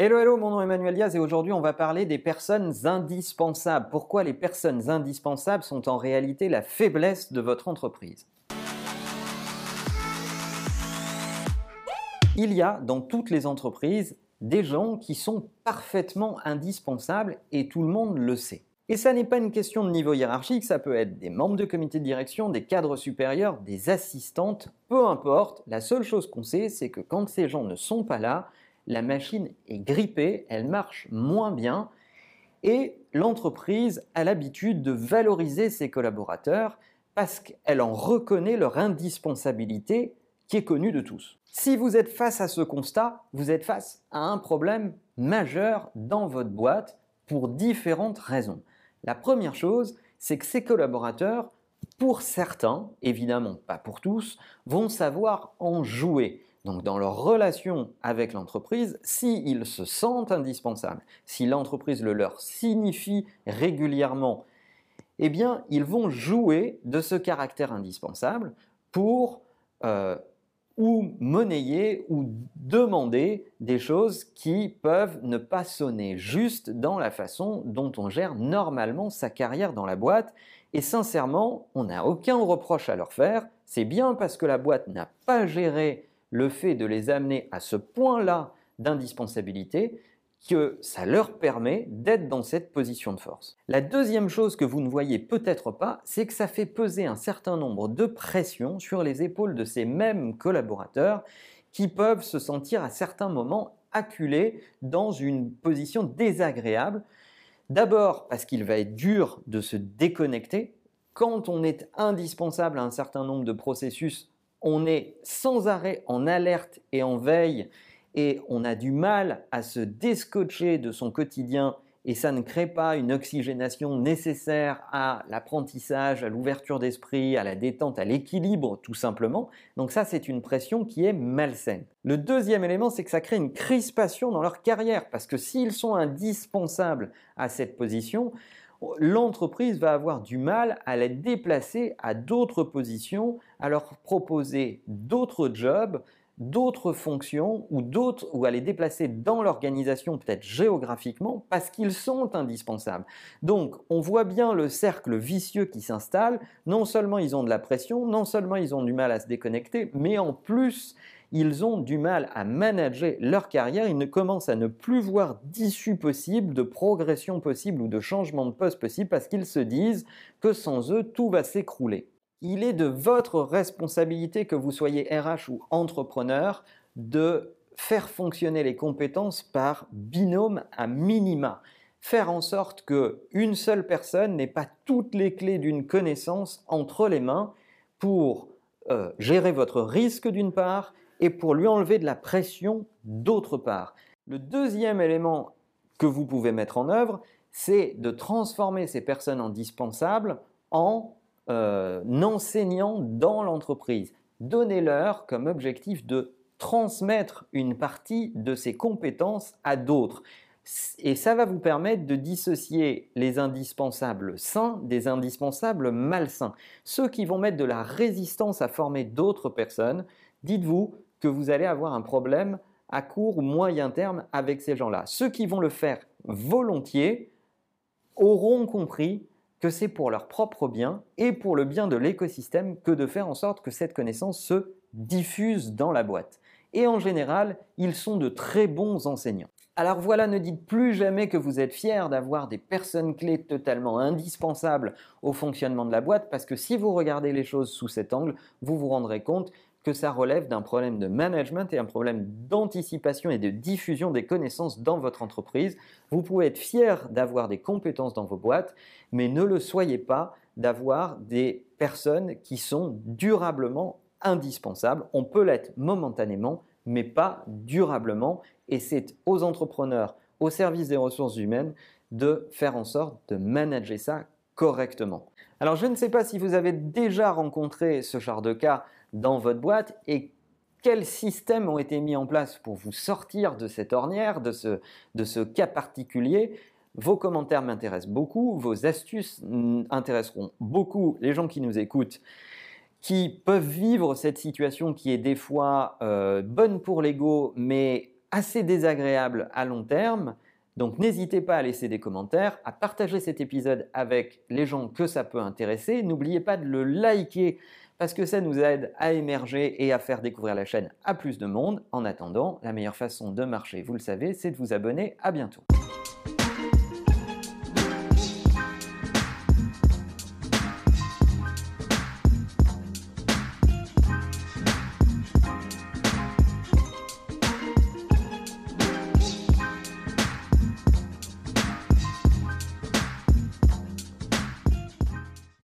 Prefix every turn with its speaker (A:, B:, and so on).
A: Hello, hello, mon nom est Emmanuel Diaz et aujourd'hui on va parler des personnes indispensables. Pourquoi les personnes indispensables sont en réalité la faiblesse de votre entreprise? Il y a dans toutes les entreprises des gens qui sont parfaitement indispensables et tout le monde le sait. Et ça n'est pas une question de niveau hiérarchique, ça peut être des membres de comité de direction, des cadres supérieurs, des assistantes, peu importe. La seule chose qu'on sait, c'est que quand ces gens ne sont pas là, la machine est grippée, elle marche moins bien et l'entreprise a l'habitude de valoriser ses collaborateurs parce qu'elle en reconnaît leur indispensabilité qui est connue de tous. Si vous êtes face à ce constat, vous êtes face à un problème majeur dans votre boîte pour différentes raisons. La première chose, c'est que ces collaborateurs, pour certains, évidemment pas pour tous, vont savoir en jouer donc dans leur relation avec l'entreprise, s'ils se sentent indispensables, si l'entreprise le leur signifie régulièrement, eh bien, ils vont jouer de ce caractère indispensable pour euh, ou monnayer ou demander des choses qui peuvent ne pas sonner juste dans la façon dont on gère normalement sa carrière dans la boîte. Et sincèrement, on n'a aucun reproche à leur faire. C'est bien parce que la boîte n'a pas géré le fait de les amener à ce point-là d'indispensabilité que ça leur permet d'être dans cette position de force. La deuxième chose que vous ne voyez peut-être pas, c'est que ça fait peser un certain nombre de pressions sur les épaules de ces mêmes collaborateurs qui peuvent se sentir à certains moments acculés dans une position désagréable. D'abord parce qu'il va être dur de se déconnecter. Quand on est indispensable à un certain nombre de processus, on est sans arrêt en alerte et en veille et on a du mal à se descotcher de son quotidien et ça ne crée pas une oxygénation nécessaire à l'apprentissage, à l'ouverture d'esprit, à la détente, à l'équilibre tout simplement. Donc ça c'est une pression qui est malsaine. Le deuxième élément c'est que ça crée une crispation dans leur carrière parce que s'ils sont indispensables à cette position, l'entreprise va avoir du mal à les déplacer à d'autres positions, à leur proposer d'autres jobs, d'autres fonctions ou d'autres ou à les déplacer dans l'organisation peut-être géographiquement parce qu'ils sont indispensables. Donc, on voit bien le cercle vicieux qui s'installe. Non seulement ils ont de la pression, non seulement ils ont du mal à se déconnecter, mais en plus, ils ont du mal à manager leur carrière, ils ne commencent à ne plus voir d'issue possible, de progression possible ou de changement de poste possible parce qu'ils se disent que sans eux, tout va s'écrouler. Il est de votre responsabilité que vous soyez RH ou entrepreneur de faire fonctionner les compétences par binôme à minima. Faire en sorte que une seule personne n'ait pas toutes les clés d'une connaissance entre les mains pour euh, gérer votre risque d'une part et pour lui enlever de la pression d'autre part. Le deuxième élément que vous pouvez mettre en œuvre, c'est de transformer ces personnes indispensables en euh, enseignants dans l'entreprise. Donnez-leur comme objectif de transmettre une partie de ces compétences à d'autres. Et ça va vous permettre de dissocier les indispensables sains des indispensables malsains. Ceux qui vont mettre de la résistance à former d'autres personnes, dites-vous que vous allez avoir un problème à court ou moyen terme avec ces gens-là. Ceux qui vont le faire volontiers auront compris que c'est pour leur propre bien et pour le bien de l'écosystème que de faire en sorte que cette connaissance se diffuse dans la boîte. Et en général, ils sont de très bons enseignants. Alors voilà, ne dites plus jamais que vous êtes fier d'avoir des personnes clés totalement indispensables au fonctionnement de la boîte, parce que si vous regardez les choses sous cet angle, vous vous rendrez compte que ça relève d'un problème de management et un problème d'anticipation et de diffusion des connaissances dans votre entreprise. Vous pouvez être fier d'avoir des compétences dans vos boîtes, mais ne le soyez pas d'avoir des personnes qui sont durablement indispensables. On peut l'être momentanément, mais pas durablement. Et c'est aux entrepreneurs, au service des ressources humaines, de faire en sorte de manager ça correctement. Alors je ne sais pas si vous avez déjà rencontré ce genre de cas dans votre boîte et quels systèmes ont été mis en place pour vous sortir de cette ornière, de ce, cas particulier? Vos commentaires m'intéressent beaucoup, vos astuces intéresseront beaucoup les gens qui nous écoutent, qui peuvent vivre cette situation qui est des fois euh, bonne pour l'ego, mais assez désagréable à long terme. Donc n'hésitez pas à laisser des commentaires, à partager cet épisode avec les gens que ça peut intéresser. N'oubliez pas de le liker parce que ça nous aide à émerger et à faire découvrir la chaîne à plus de monde. En attendant, la meilleure façon de marcher, vous le savez, c'est de vous abonner. À bientôt.